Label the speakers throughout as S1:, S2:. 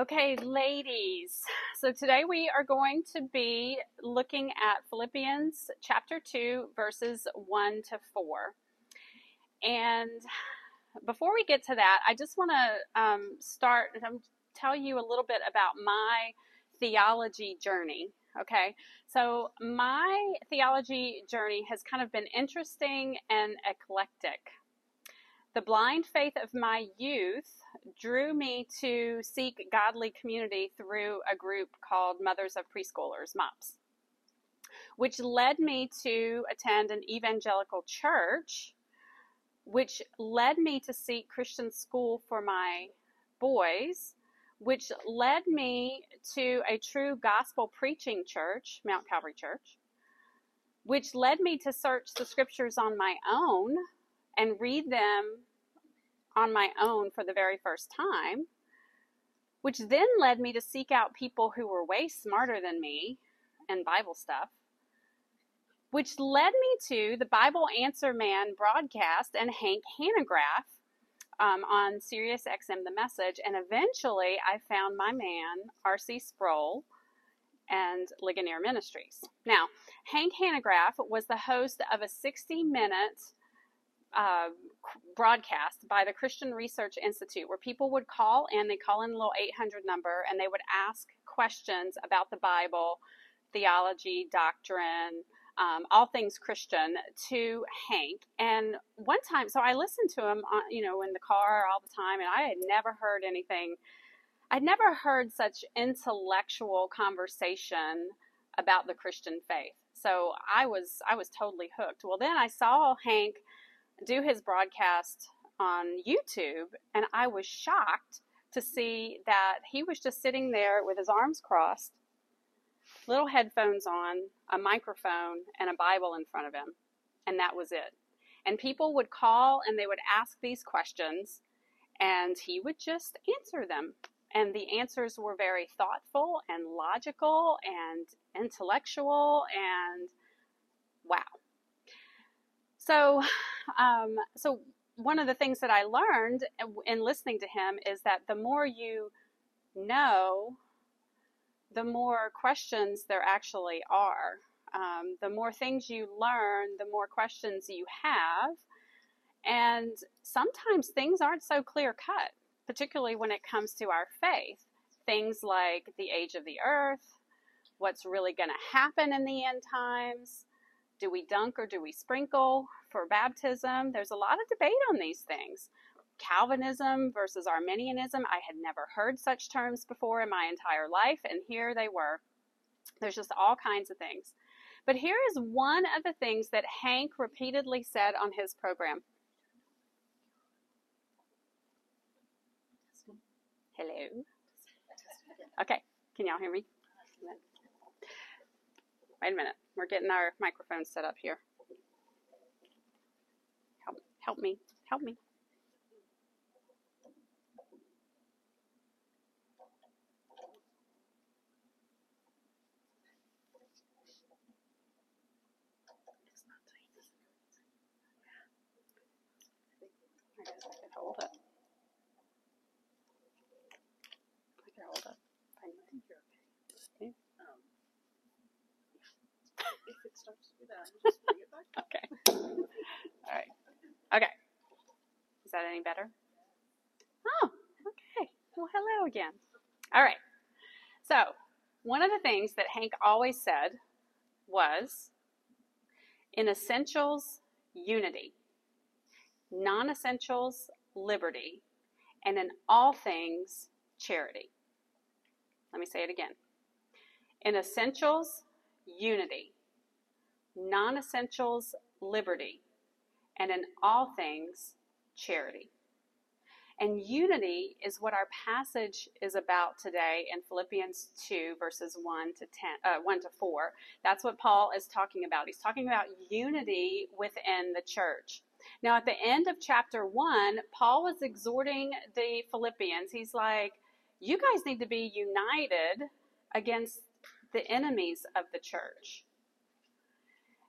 S1: Okay, ladies. So today we are going to be looking at Philippians chapter 2, verses 1 to 4. And before we get to that, I just want to um, start and tell you a little bit about my theology journey. Okay, so my theology journey has kind of been interesting and eclectic. The blind faith of my youth drew me to seek godly community through a group called Mothers of Preschoolers, MOPS, which led me to attend an evangelical church, which led me to seek Christian school for my boys, which led me to a true gospel preaching church, Mount Calvary Church, which led me to search the scriptures on my own and read them on my own for the very first time, which then led me to seek out people who were way smarter than me and Bible stuff, which led me to the Bible Answer Man broadcast and Hank Hanegraaff um, on Sirius XM The Message. And eventually I found my man, R.C. Sproul, and Ligonier Ministries. Now, Hank Hanegraaff was the host of a 60 minute uh, broadcast by the Christian Research Institute where people would call in, they call in a little 800 number, and they would ask questions about the Bible, theology, doctrine, um, all things Christian to Hank. And one time, so I listened to him, on, you know, in the car all the time, and I had never heard anything. I'd never heard such intellectual conversation about the Christian faith. So I was I was totally hooked. Well, then I saw Hank do his broadcast on YouTube, and I was shocked to see that he was just sitting there with his arms crossed, little headphones on, a microphone, and a Bible in front of him. And that was it. And people would call and they would ask these questions, and he would just answer them. And the answers were very thoughtful and logical and intellectual, and wow. So, um, so one of the things that I learned in listening to him is that the more you know, the more questions there actually are. Um, the more things you learn, the more questions you have. And sometimes things aren't so clear cut, particularly when it comes to our faith. Things like the age of the earth, what's really going to happen in the end times, do we dunk or do we sprinkle? for baptism. There's a lot of debate on these things. Calvinism versus Arminianism. I had never heard such terms before in my entire life, and here they were. There's just all kinds of things. But here is one of the things that Hank repeatedly said on his program. Hello. Okay, can y'all hear me? Wait a minute. We're getting our microphones set up here. Help help me. Help me. Hold it. I can hold it. I think you're okay. okay. Um, Okay. All right. Okay. Is that any better? Oh, okay. Well, hello again. All right. So, one of the things that Hank always said was in essentials, unity, non essentials, liberty, and in all things, charity. Let me say it again. In essentials, unity, non essentials, liberty, and in all things, charity. And unity is what our passage is about today in Philippians 2, verses 1 to 10, uh, 1 to 4. That's what Paul is talking about. He's talking about unity within the church. Now, at the end of chapter 1, Paul was exhorting the Philippians. He's like, You guys need to be united against the enemies of the church.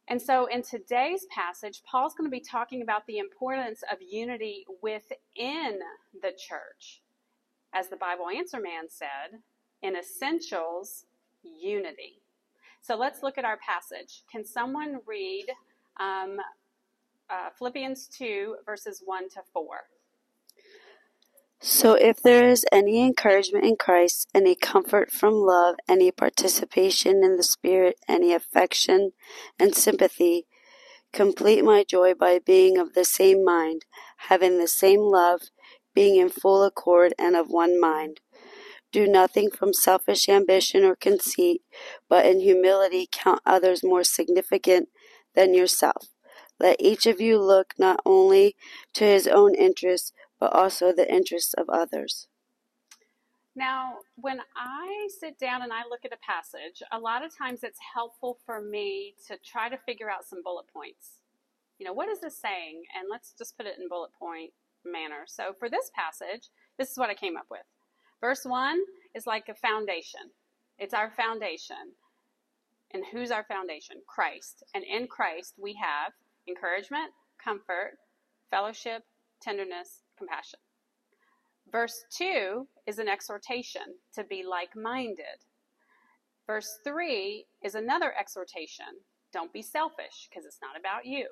S1: And so in today's passage, Paul's going to be talking about the importance of unity within the church. as the Bible Answer Man said, in essentials, unity. So let's look at our passage. Can someone read um, uh, Philippians 2, verses 1 to 4?
S2: So if there is any encouragement in Christ, any comfort from love, any participation in the Spirit, any affection and sympathy, complete my joy by being of the same mind, having the same love, being in full accord and of one mind. Do nothing from selfish ambition or conceit, but in humility count others more significant than yourself. Let each of you look not only to his own interests, but also the interests of others.
S1: Now, when I sit down and I look at a passage, a lot of times it's helpful for me to try to figure out some bullet points. You know, what is this saying? And let's just put it in bullet point manner. So for this passage, this is what I came up with. Verse 1 is like a foundation, it's our foundation. And who's our foundation? Christ. And in Christ, we have encouragement, comfort, fellowship, tenderness, compassion. Verse 2 is an exhortation to be like minded. Verse 3 is another exhortation don't be selfish because it's not about you.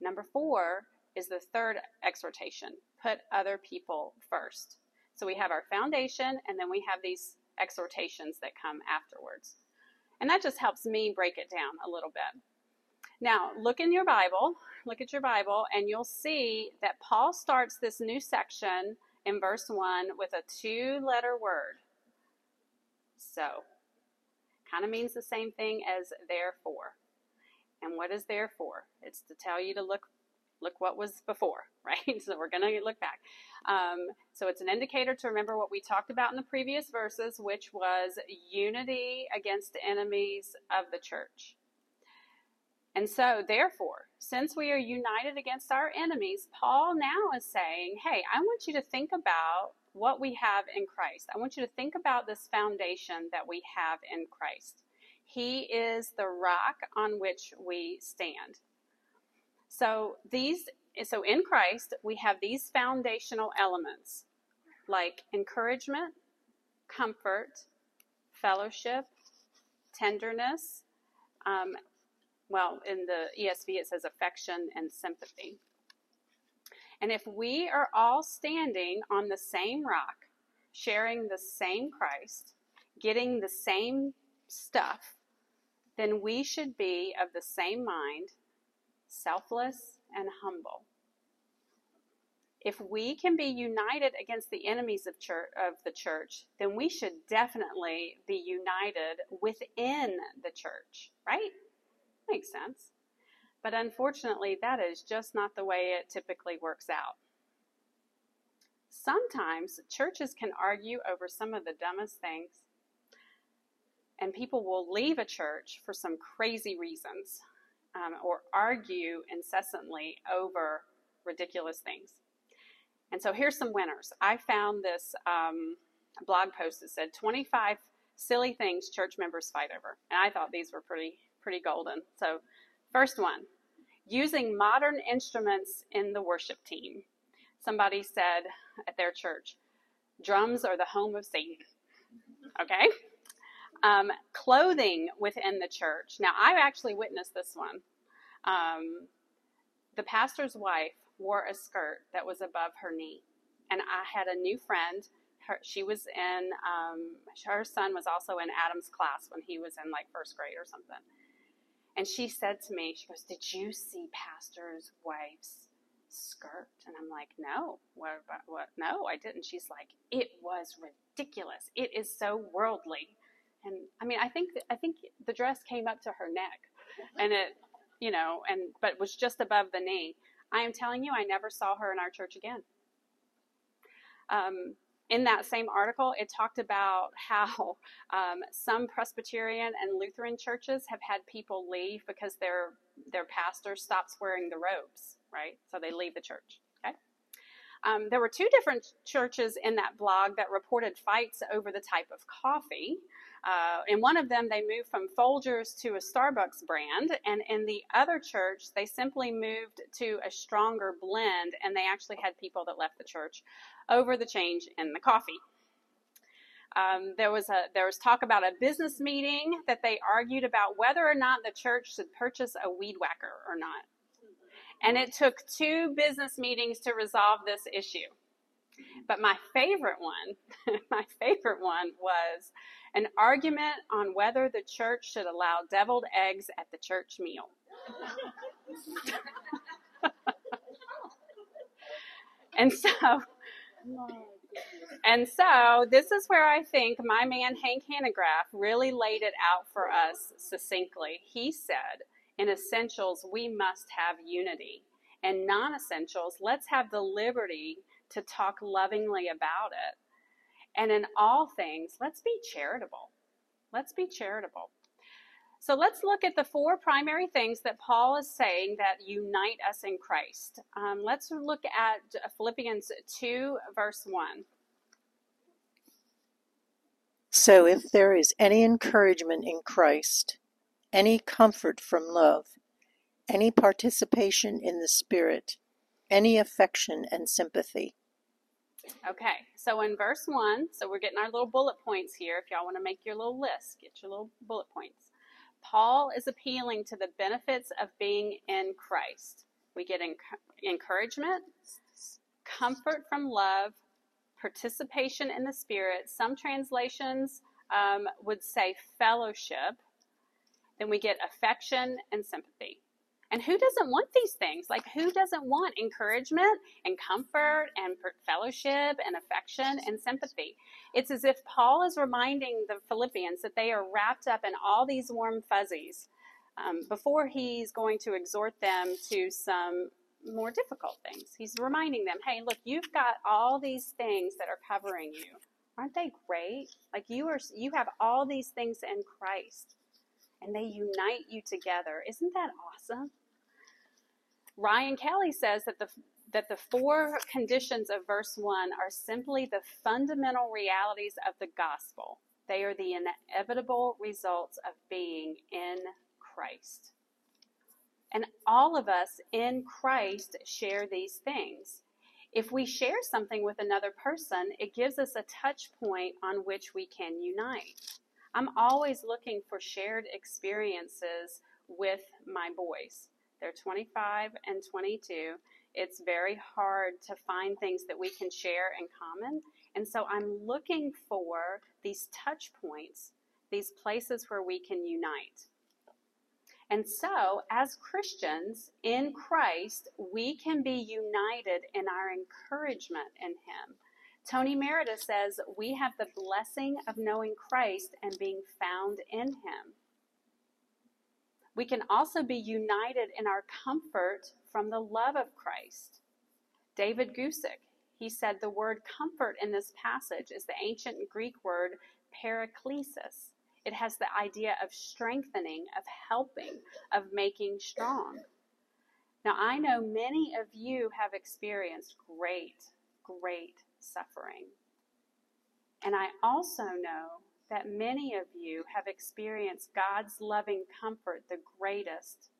S1: Number 4 is the third exhortation put other people first. So we have our foundation and then we have these exhortations that come afterwards. And that just helps me break it down a little bit. Now, look in your Bible, look at your Bible, and you'll see that Paul starts this new section in verse 1 with a two letter word. So, kind of means the same thing as therefore. And what is therefore? It's to tell you to look look what was before, right? So we're going to look back. Um, so it's an indicator to remember what we talked about in the previous verses, which was unity against enemies of the church. And so, therefore, since we are united against our enemies, Paul now is saying, hey, I want you to think about what we have in Christ. I want you to think about this foundation that we have in Christ. He is the rock on which we stand. So these so in Christ we have these foundational elements like encouragement, comfort, fellowship, tenderness, um, well, in the ESV it says affection and sympathy. And if we are all standing on the same rock, sharing the same Christ, getting the same stuff, then we should be of the same mind, selfless and humble. If we can be united against the enemies of, church, of the church, then we should definitely be united within the church, right? Makes sense. But unfortunately, that is just not the way it typically works out. Sometimes churches can argue over some of the dumbest things, and people will leave a church for some crazy reasons um, or argue incessantly over ridiculous things. And so here's some winners. I found this um, blog post that said 25 silly things church members fight over. And I thought these were pretty pretty golden. So, first one using modern instruments in the worship team. Somebody said at their church, drums are the home of Satan. Okay? Um, clothing within the church. Now, I actually witnessed this one. Um, the pastor's wife wore a skirt that was above her knee. And I had a new friend. Her, she was in, um, her son was also in Adam's class when he was in like first grade or something. And she said to me, she goes, Did you see Pastor's wife's skirt? And I'm like, No. What, about what? No, I didn't. She's like, It was ridiculous. It is so worldly. And I mean, I think, I think the dress came up to her neck and it, you know, and, but was just above the knee. I am telling you, I never saw her in our church again. Um, in that same article, it talked about how um, some Presbyterian and Lutheran churches have had people leave because their their pastor stops wearing the robes, right? So they leave the church. Okay. Um, there were two different churches in that blog that reported fights over the type of coffee. Uh, in one of them, they moved from Folgers to a Starbucks brand, and in the other church, they simply moved to a stronger blend, and they actually had people that left the church over the change in the coffee. Um, there was a there was talk about a business meeting that they argued about whether or not the church should purchase a weed whacker or not. And it took two business meetings to resolve this issue. But my favorite one, my favorite one was an argument on whether the church should allow deviled eggs at the church meal. and so and so this is where I think my man Hank Hanegraaff really laid it out for us succinctly. He said, in essentials, we must have unity. And non essentials, let's have the liberty to talk lovingly about it. And in all things, let's be charitable. Let's be charitable. So let's look at the four primary things that Paul is saying that unite us in Christ. Um, let's look at Philippians 2, verse 1.
S3: So if there is any encouragement in Christ, any comfort from love, any participation in the Spirit, any affection and sympathy.
S1: Okay, so in verse 1, so we're getting our little bullet points here. If y'all want to make your little list, get your little bullet points. Paul is appealing to the benefits of being in Christ. We get encouragement, comfort from love, participation in the Spirit. Some translations um, would say fellowship. Then we get affection and sympathy. And who doesn't want these things? Like, who doesn't want encouragement and comfort and fellowship and affection and sympathy? It's as if Paul is reminding the Philippians that they are wrapped up in all these warm fuzzies um, before he's going to exhort them to some more difficult things. He's reminding them, hey, look, you've got all these things that are covering you. Aren't they great? Like you are you have all these things in Christ and they unite you together. Isn't that awesome? Ryan Kelly says that the that the four conditions of verse 1 are simply the fundamental realities of the gospel. They are the inevitable results of being in Christ. And all of us in Christ share these things. If we share something with another person, it gives us a touch point on which we can unite. I'm always looking for shared experiences with my boys. They're 25 and 22. It's very hard to find things that we can share in common. And so I'm looking for these touch points, these places where we can unite. And so, as Christians in Christ, we can be united in our encouragement in Him. Tony Merida says, We have the blessing of knowing Christ and being found in Him. We can also be united in our comfort from the love of Christ. David Guzik, he said the word comfort in this passage is the ancient Greek word paraklesis. It has the idea of strengthening, of helping, of making strong. Now, I know many of you have experienced great, great suffering. And I also know that many of you have experienced God's loving comfort the greatest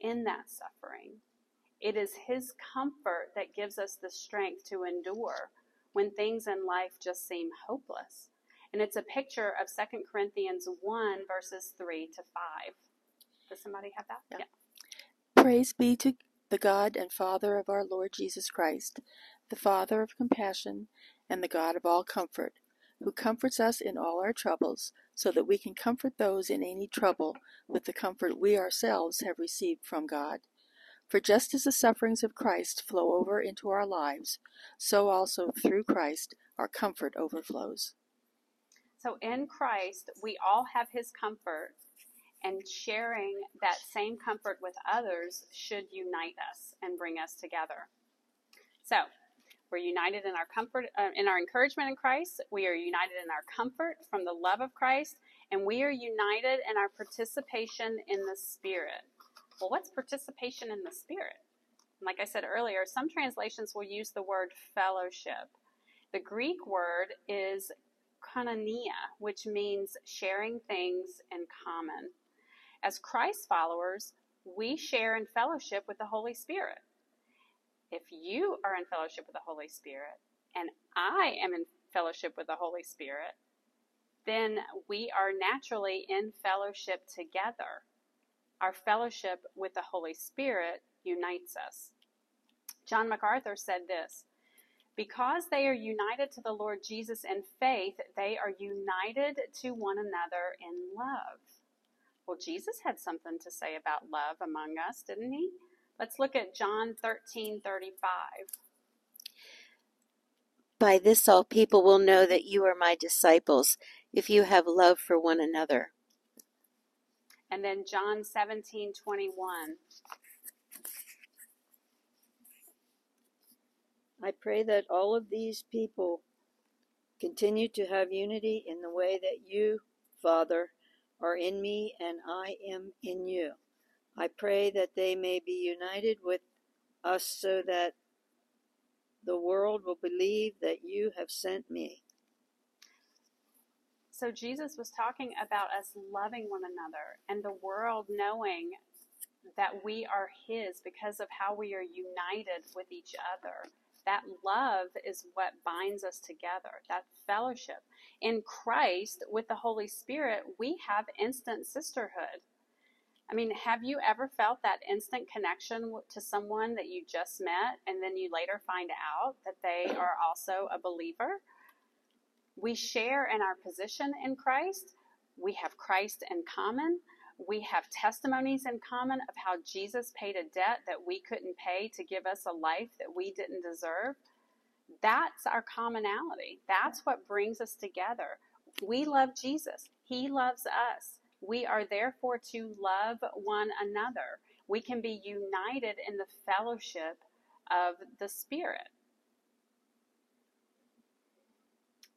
S1: in that suffering. It is His comfort that gives us the strength to endure when things in life just seem hopeless. And it's a picture of 2 Corinthians 1, verses 3 to 5. Does somebody have that?
S3: Yeah. yeah. Praise be to the God and Father of our Lord Jesus Christ, the Father of compassion and the God of all comfort, who comforts us in all our troubles, so that we can comfort those in any trouble with the comfort we ourselves have received from God. For just as the sufferings of Christ flow over into our lives, so also through Christ our comfort overflows.
S1: So in Christ, we all have his comfort, and sharing that same comfort with others should unite us and bring us together. So, we're united in our comfort, uh, in our encouragement in Christ. We are united in our comfort from the love of Christ, and we are united in our participation in the Spirit. Well, what's participation in the Spirit? Like I said earlier, some translations will use the word fellowship. The Greek word is koinonia, which means sharing things in common. As Christ followers, we share in fellowship with the Holy Spirit. If you are in fellowship with the Holy Spirit and I am in fellowship with the Holy Spirit, then we are naturally in fellowship together. Our fellowship with the Holy Spirit unites us. John MacArthur said this Because they are united to the Lord Jesus in faith, they are united to one another in love. Well, Jesus had something to say about love among us, didn't he? Let's look at John 13 35.
S4: By this all people will know that you are my disciples, if you have love for one another.
S1: And then John 17 21.
S5: I pray that all of these people continue to have unity in the way that you, Father, are in me and I am in you. I pray that they may be united with us so that the world will believe that you have sent me.
S1: So Jesus was talking about us loving one another and the world knowing that we are His because of how we are united with each other. That love is what binds us together, that fellowship. In Christ, with the Holy Spirit, we have instant sisterhood. I mean, have you ever felt that instant connection to someone that you just met and then you later find out that they are also a believer? We share in our position in Christ. We have Christ in common. We have testimonies in common of how Jesus paid a debt that we couldn't pay to give us a life that we didn't deserve. That's our commonality. That's what brings us together. We love Jesus, He loves us. We are therefore to love one another. We can be united in the fellowship of the Spirit.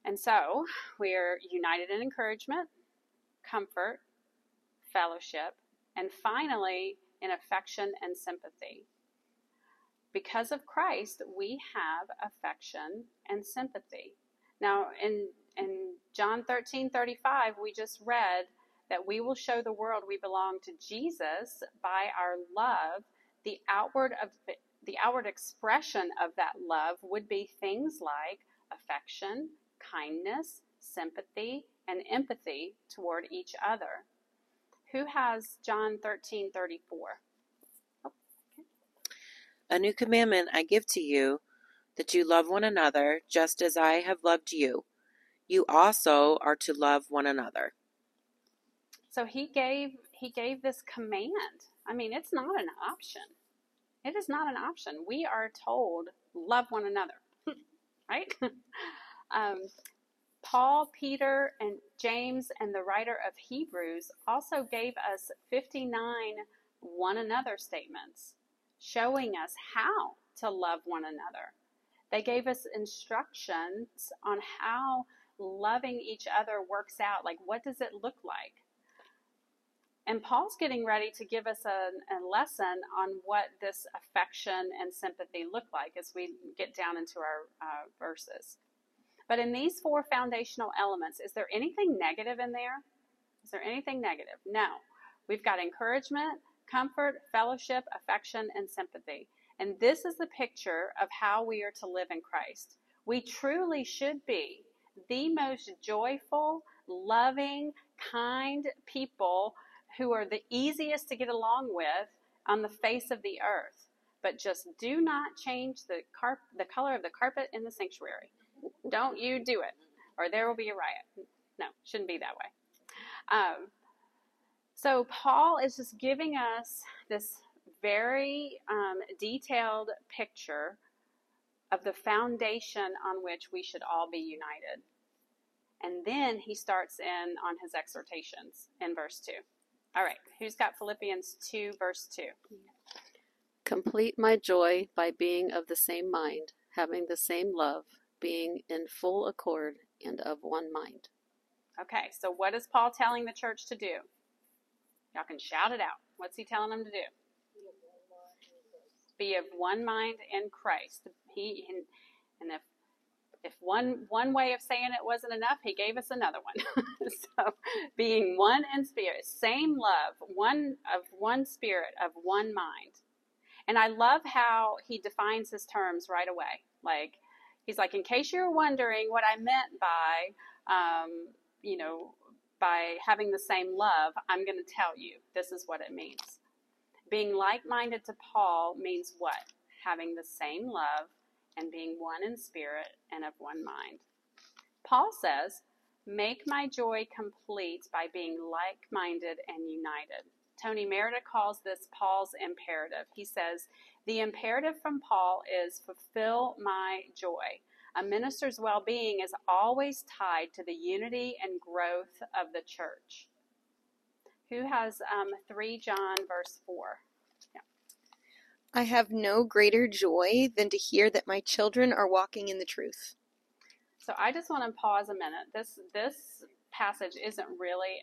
S1: And so we are united in encouragement, comfort, fellowship, and finally in affection and sympathy. Because of Christ, we have affection and sympathy. Now, in, in John 13 35, we just read that we will show the world we belong to Jesus by our love. The outward of the outward expression of that love would be things like affection, kindness, sympathy, and empathy toward each other. Who has John 13 34?
S4: A new commandment I give to you, that you love one another, just as I have loved you. You also are to love one another.
S1: So he gave he gave this command. I mean, it's not an option. It is not an option. We are told love one another, right? um, Paul, Peter, and James, and the writer of Hebrews also gave us 59 one another statements showing us how to love one another. They gave us instructions on how loving each other works out. Like, what does it look like? And Paul's getting ready to give us a, a, lesson on what this affection and sympathy look like as we get down into our uh, verses. But in these four foundational elements, is there anything negative in there? Is there anything negative? No. We've got encouragement, comfort, fellowship, affection, and sympathy. And this is the picture of how we are to live in Christ. We truly should be the most joyful, loving, kind people who are the easiest to get along with on the face of the earth. But just do not change the, carp- the color of the carpet in the sanctuary. Don't you do it, or there will be a riot. No, shouldn't be that way. Um, so, Paul is just giving us this very um, detailed picture of the foundation on which we should all be united. And then he starts in on his exhortations in verse 2. All right, who's got Philippians 2, verse 2?
S6: Complete my joy by being of the same mind, having the same love, being in full accord and of one mind.
S1: Okay, so what is Paul telling the church to do? Y'all can shout it out. What's he telling them to do? Be of one mind in Christ. He and if if one one way of saying it wasn't enough, he gave us another one. so, being one in spirit, same love, one of one spirit, of one mind. And I love how he defines his terms right away. Like he's like, in case you're wondering what I meant by um, you know, by having the same love, I'm going to tell you this is what it means. Being like minded to Paul means what? Having the same love and being one in spirit and of one mind. Paul says, Make my joy complete by being like minded and united. Tony Merida calls this Paul's imperative. He says, The imperative from Paul is fulfill my joy. A minister's well being is always tied to the unity and growth of the church. Who has um, 3 John, verse 4?
S7: I have no greater joy than to hear that my children are walking in the truth.
S1: So I just want to pause a minute. This this passage isn't really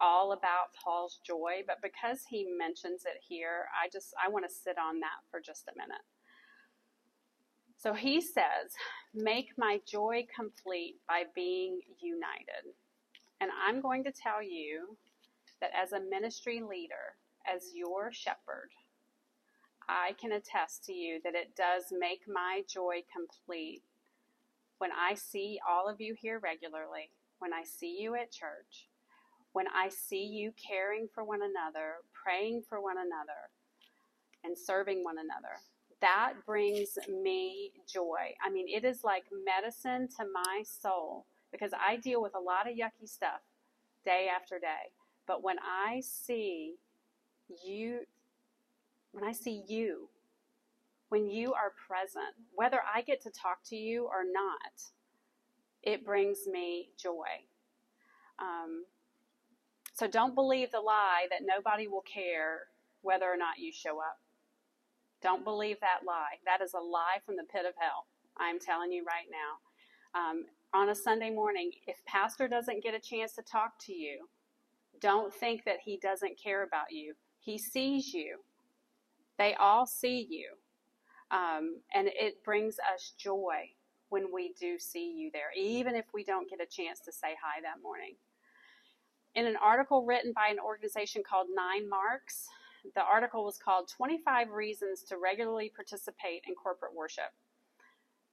S1: all about Paul's joy, but because he mentions it here, I just I want to sit on that for just a minute. So he says, "Make my joy complete by being united." And I'm going to tell you that as a ministry leader, as your shepherd, I can attest to you that it does make my joy complete when I see all of you here regularly, when I see you at church, when I see you caring for one another, praying for one another, and serving one another. That brings me joy. I mean, it is like medicine to my soul because I deal with a lot of yucky stuff day after day. But when I see you, when I see you when you are present, whether I get to talk to you or not, it brings me joy. Um, so don't believe the lie that nobody will care whether or not you show up. Don't believe that lie. That is a lie from the pit of hell. I'm telling you right now. Um, on a Sunday morning, if Pastor doesn't get a chance to talk to you, don't think that he doesn't care about you. He sees you. They all see you. Um, and it brings us joy when we do see you there, even if we don't get a chance to say hi that morning. In an article written by an organization called Nine Marks, the article was called 25 Reasons to Regularly Participate in Corporate Worship.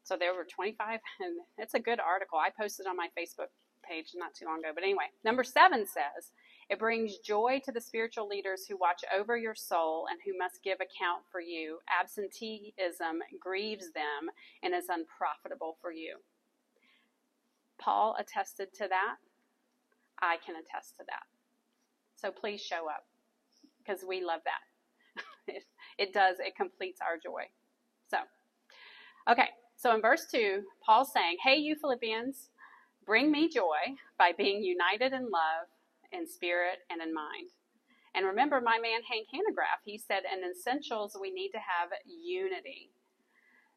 S1: So there were 25, and it's a good article. I posted on my Facebook page not too long ago. But anyway, number seven says, it brings joy to the spiritual leaders who watch over your soul and who must give account for you. Absenteeism grieves them and is unprofitable for you. Paul attested to that. I can attest to that. So please show up because we love that. it, it does, it completes our joy. So, okay, so in verse 2, Paul's saying, Hey, you Philippians, bring me joy by being united in love in spirit and in mind. And remember, my man Hank Hanegraaff, he said, in essentials, we need to have unity.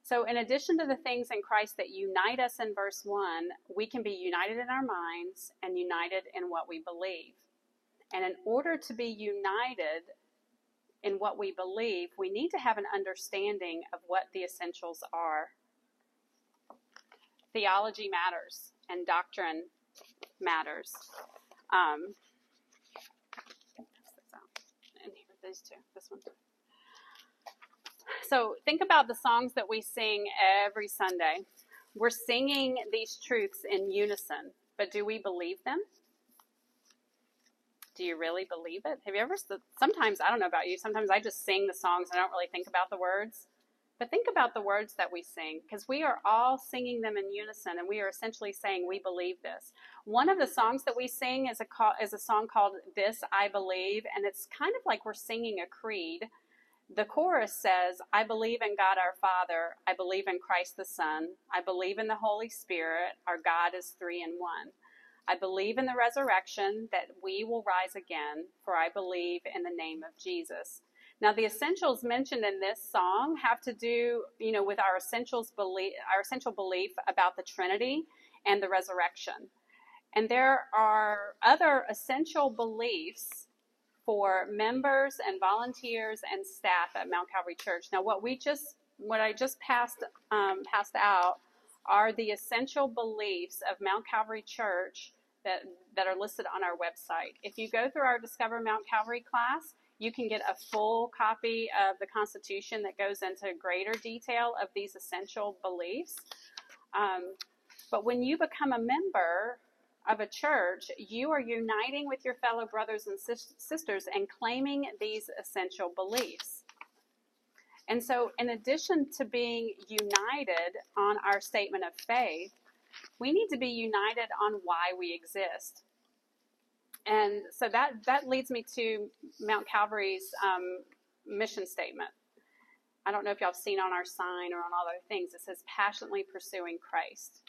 S1: So, in addition to the things in Christ that unite us in verse 1, we can be united in our minds and united in what we believe. And in order to be united in what we believe, we need to have an understanding of what the essentials are. Theology matters and doctrine matters. Um, these two. This one. So think about the songs that we sing every Sunday. We're singing these truths in unison, but do we believe them? Do you really believe it? Have you ever? Sometimes I don't know about you. Sometimes I just sing the songs and I don't really think about the words. But think about the words that we sing, because we are all singing them in unison, and we are essentially saying we believe this. One of the songs that we sing is a call, is a song called "This I Believe," and it's kind of like we're singing a creed. The chorus says, "I believe in God our Father. I believe in Christ the Son. I believe in the Holy Spirit. Our God is three in one." I believe in the resurrection, that we will rise again, for I believe in the name of Jesus. Now, the essentials mentioned in this song have to do, you know, with our essentials belief, our essential belief about the Trinity and the resurrection. And there are other essential beliefs for members and volunteers and staff at Mount Calvary Church. Now, what we just, what I just passed um, passed out, are the essential beliefs of Mount Calvary Church that that are listed on our website. If you go through our Discover Mount Calvary class, you can get a full copy of the Constitution that goes into greater detail of these essential beliefs. Um, but when you become a member of a church, you are uniting with your fellow brothers and sis- sisters and claiming these essential beliefs. And so, in addition to being united on our statement of faith, we need to be united on why we exist. And so that, that leads me to Mount Calvary's um, mission statement. I don't know if y'all have seen on our sign or on all other things. It says passionately pursuing Christ.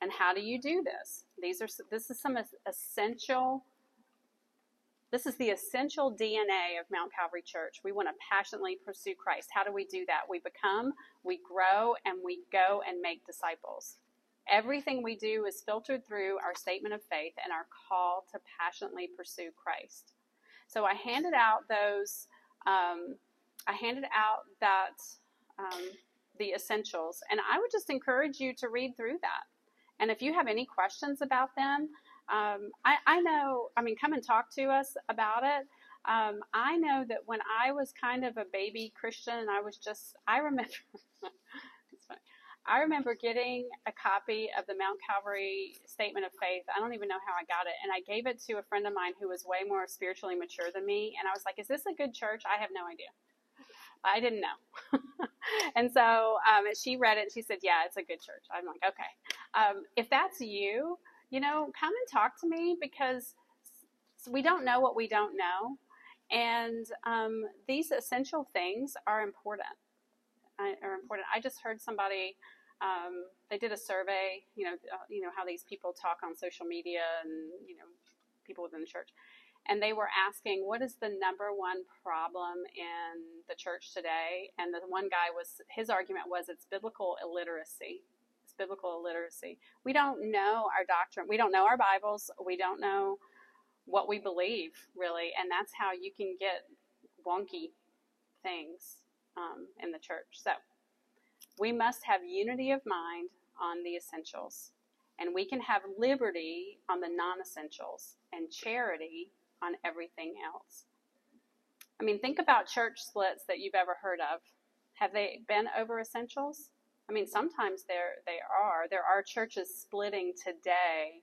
S1: And how do you do this? These are this is some essential this is the essential DNA of Mount Calvary Church. We want to passionately pursue Christ. How do we do that? We become, we grow, and we go and make disciples. Everything we do is filtered through our statement of faith and our call to passionately pursue Christ. So I handed out those um, I handed out that um, the essentials, and I would just encourage you to read through that. And if you have any questions about them, um, I, I, know, I mean, come and talk to us about it. Um, I know that when I was kind of a baby Christian, and I was just, I remember, I remember getting a copy of the Mount Calvary Statement of Faith. I don't even know how I got it. And I gave it to a friend of mine who was way more spiritually mature than me. And I was like, is this a good church? I have no idea. I didn't know. and so um, she read it and she said, Yeah, it's a good church. I'm like, Okay. Um, if that's you, you know, come and talk to me because we don't know what we don't know. And um, these essential things are important. Are important. I just heard somebody. Um, they did a survey. You know, uh, you know how these people talk on social media, and you know, people within the church. And they were asking what is the number one problem in the church today? And the one guy was his argument was it's biblical illiteracy. It's biblical illiteracy. We don't know our doctrine. We don't know our bibles. We don't know what we believe really. And that's how you can get wonky things um, in the church. So we must have unity of mind on the essentials and we can have liberty on the non-essentials and charity on everything else. I mean, think about church splits that you've ever heard of. Have they been over essentials? I mean, sometimes there they are. There are churches splitting today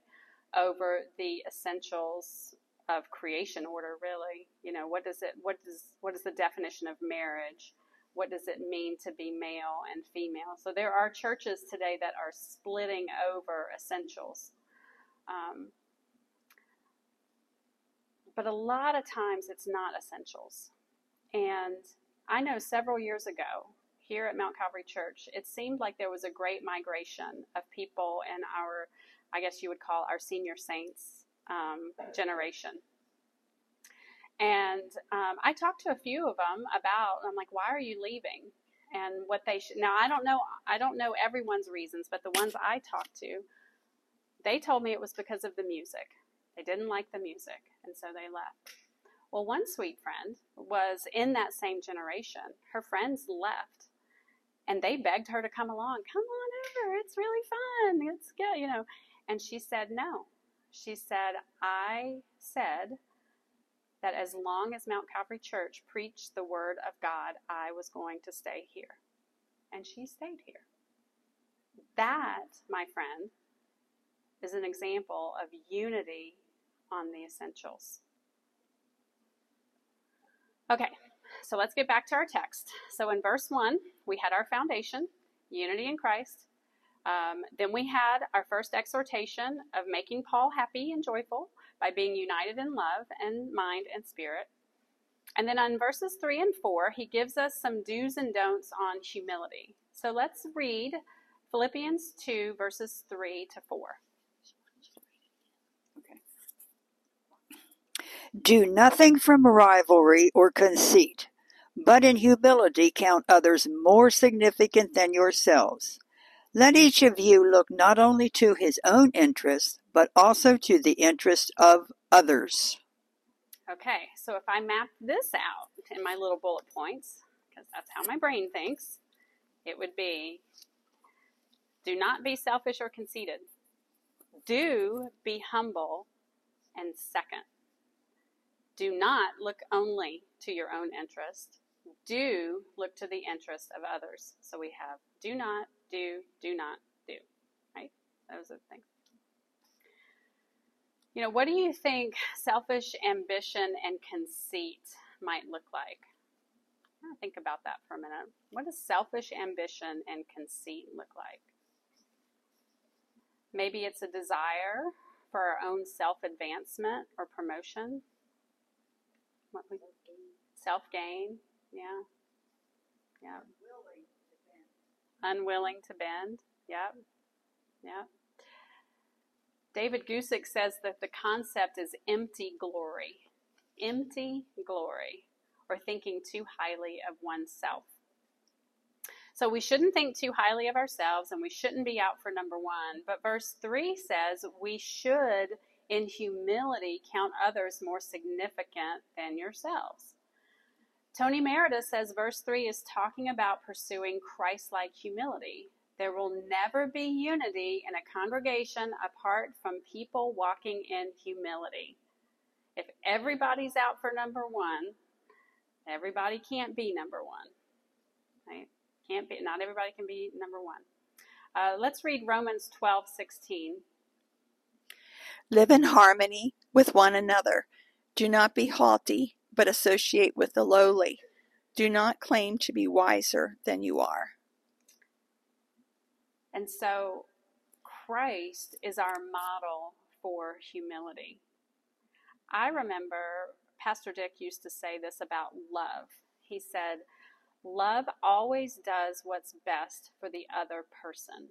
S1: over the essentials of creation order. Really, you know, what does it? What does what is the definition of marriage? What does it mean to be male and female? So there are churches today that are splitting over essentials. Um, but a lot of times it's not essentials. And I know several years ago here at Mount Calvary Church, it seemed like there was a great migration of people in our, I guess you would call our senior saints um, generation. And um, I talked to a few of them about, I'm like, why are you leaving? And what they should, now I don't know, I don't know everyone's reasons, but the ones I talked to, they told me it was because of the music. They didn't like the music, and so they left. Well, one sweet friend was in that same generation. Her friends left, and they begged her to come along. Come on over. It's really fun. It's good, you know. And she said no. She said, I said that as long as Mount Calvary Church preached the word of God, I was going to stay here. And she stayed here. That, my friend, is an example of unity on the essentials. Okay, so let's get back to our text. So in verse 1, we had our foundation, unity in Christ. Um, then we had our first exhortation of making Paul happy and joyful by being united in love and mind and spirit. And then on verses 3 and 4, he gives us some do's and don'ts on humility. So let's read Philippians 2, verses 3 to 4.
S8: Do nothing from rivalry or conceit, but in humility count others more significant than yourselves. Let each of you look not only to his own interests, but also to the interests of others.
S1: Okay, so if I map this out in my little bullet points, because that's how my brain thinks, it would be do not be selfish or conceited. Do be humble. And second, do not look only to your own interest. Do look to the interest of others. So we have do not, do, do not, do. Right? Those are the things. You know, what do you think selfish ambition and conceit might look like? Think about that for a minute. What does selfish ambition and conceit look like? Maybe it's a desire for our own self advancement or promotion. Self gain, yeah. Yeah. Unwilling to bend. Yep. Yep. David Guzik says that the concept is empty glory. Empty glory, or thinking too highly of oneself. So we shouldn't think too highly of ourselves and we shouldn't be out for number one. But verse 3 says we should, in humility, count others more significant than yourselves. Tony Merida says verse 3 is talking about pursuing Christ like humility. There will never be unity in a congregation apart from people walking in humility. If everybody's out for number one, everybody can't be number one. Right? Can't be. Not everybody can be number one. Uh, let's read Romans twelve sixteen.
S3: Live in harmony with one another. Do not be haughty, but associate with the lowly. Do not claim to be wiser than you are.
S1: And so Christ is our model for humility. I remember Pastor Dick used to say this about love. He said, Love always does what's best for the other person.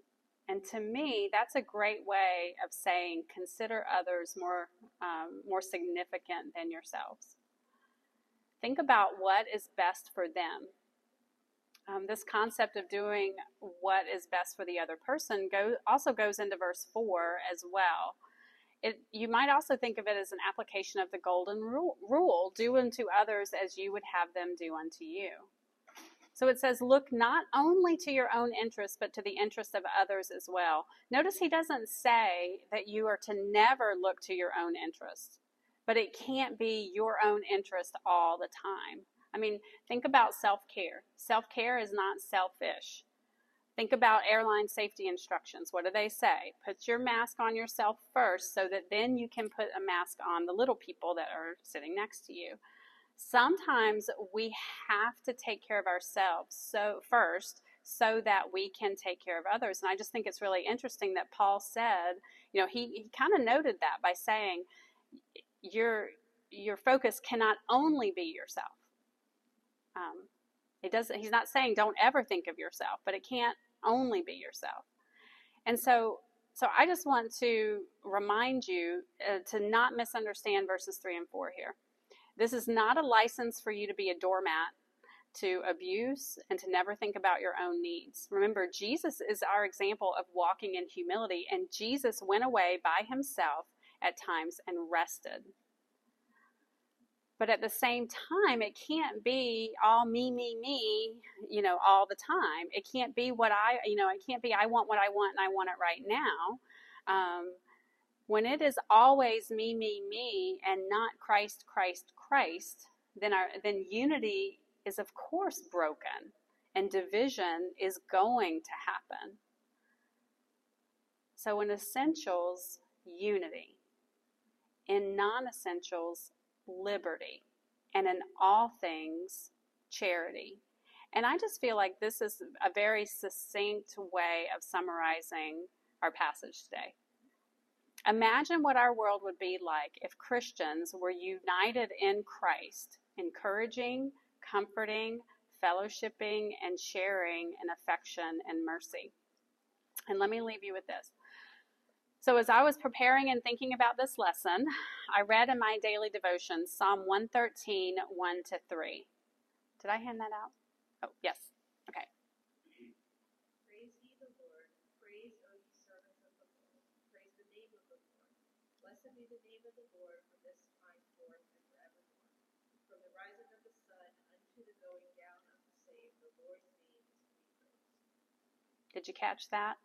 S1: And to me, that's a great way of saying consider others more, um, more significant than yourselves. Think about what is best for them um, this concept of doing what is best for the other person go, also goes into verse 4 as well. It, you might also think of it as an application of the golden rule, rule do unto others as you would have them do unto you. So it says, look not only to your own interests, but to the interests of others as well. Notice he doesn't say that you are to never look to your own interest, but it can't be your own interest all the time. I mean, think about self care. Self care is not selfish. Think about airline safety instructions. What do they say? Put your mask on yourself first so that then you can put a mask on the little people that are sitting next to you. Sometimes we have to take care of ourselves so first so that we can take care of others. And I just think it's really interesting that Paul said, you know, he, he kind of noted that by saying your your focus cannot only be yourself um, it doesn't. He's not saying don't ever think of yourself, but it can't only be yourself. And so, so I just want to remind you uh, to not misunderstand verses three and four here. This is not a license for you to be a doormat to abuse and to never think about your own needs. Remember, Jesus is our example of walking in humility, and Jesus went away by himself at times and rested. But at the same time, it can't be all me, me, me, you know, all the time. It can't be what I, you know, it can't be I want what I want and I want it right now. Um, when it is always me, me, me, and not Christ, Christ, Christ, then our then unity is of course broken, and division is going to happen. So in essentials, unity. In non-essentials, liberty, and in all things, charity. And I just feel like this is a very succinct way of summarizing our passage today. Imagine what our world would be like if Christians were united in Christ, encouraging, comforting, fellowshipping, and sharing in affection and mercy. And let me leave you with this. So, as I was preparing and thinking about this lesson, I read in my daily devotion Psalm 113, 1 to 3. Did I hand that out? Oh, yes. Okay.
S9: Praise ye the Lord. Praise, O ye servants of the Lord. Praise the name of the Lord. Blessed be the name of the Lord from this time forth and forevermore. From the rising of the sun unto the going down of the same, the Lord's name is to be praised.
S1: Did you catch that?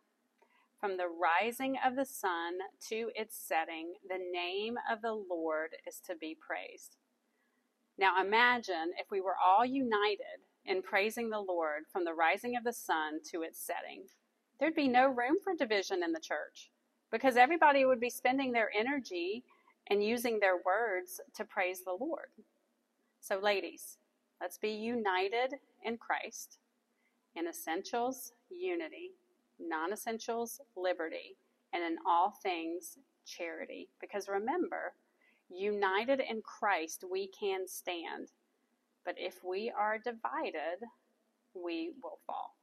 S1: From the rising of the sun to its setting, the name of the Lord is to be praised. Now imagine if we were all united in praising the Lord from the rising of the sun to its setting. There'd be no room for division in the church because everybody would be spending their energy and using their words to praise the Lord. So, ladies, let's be united in Christ. In essentials, unity. Non essentials, liberty. And in all things, charity. Because remember, united in Christ, we can stand. But if we are divided, we will fall.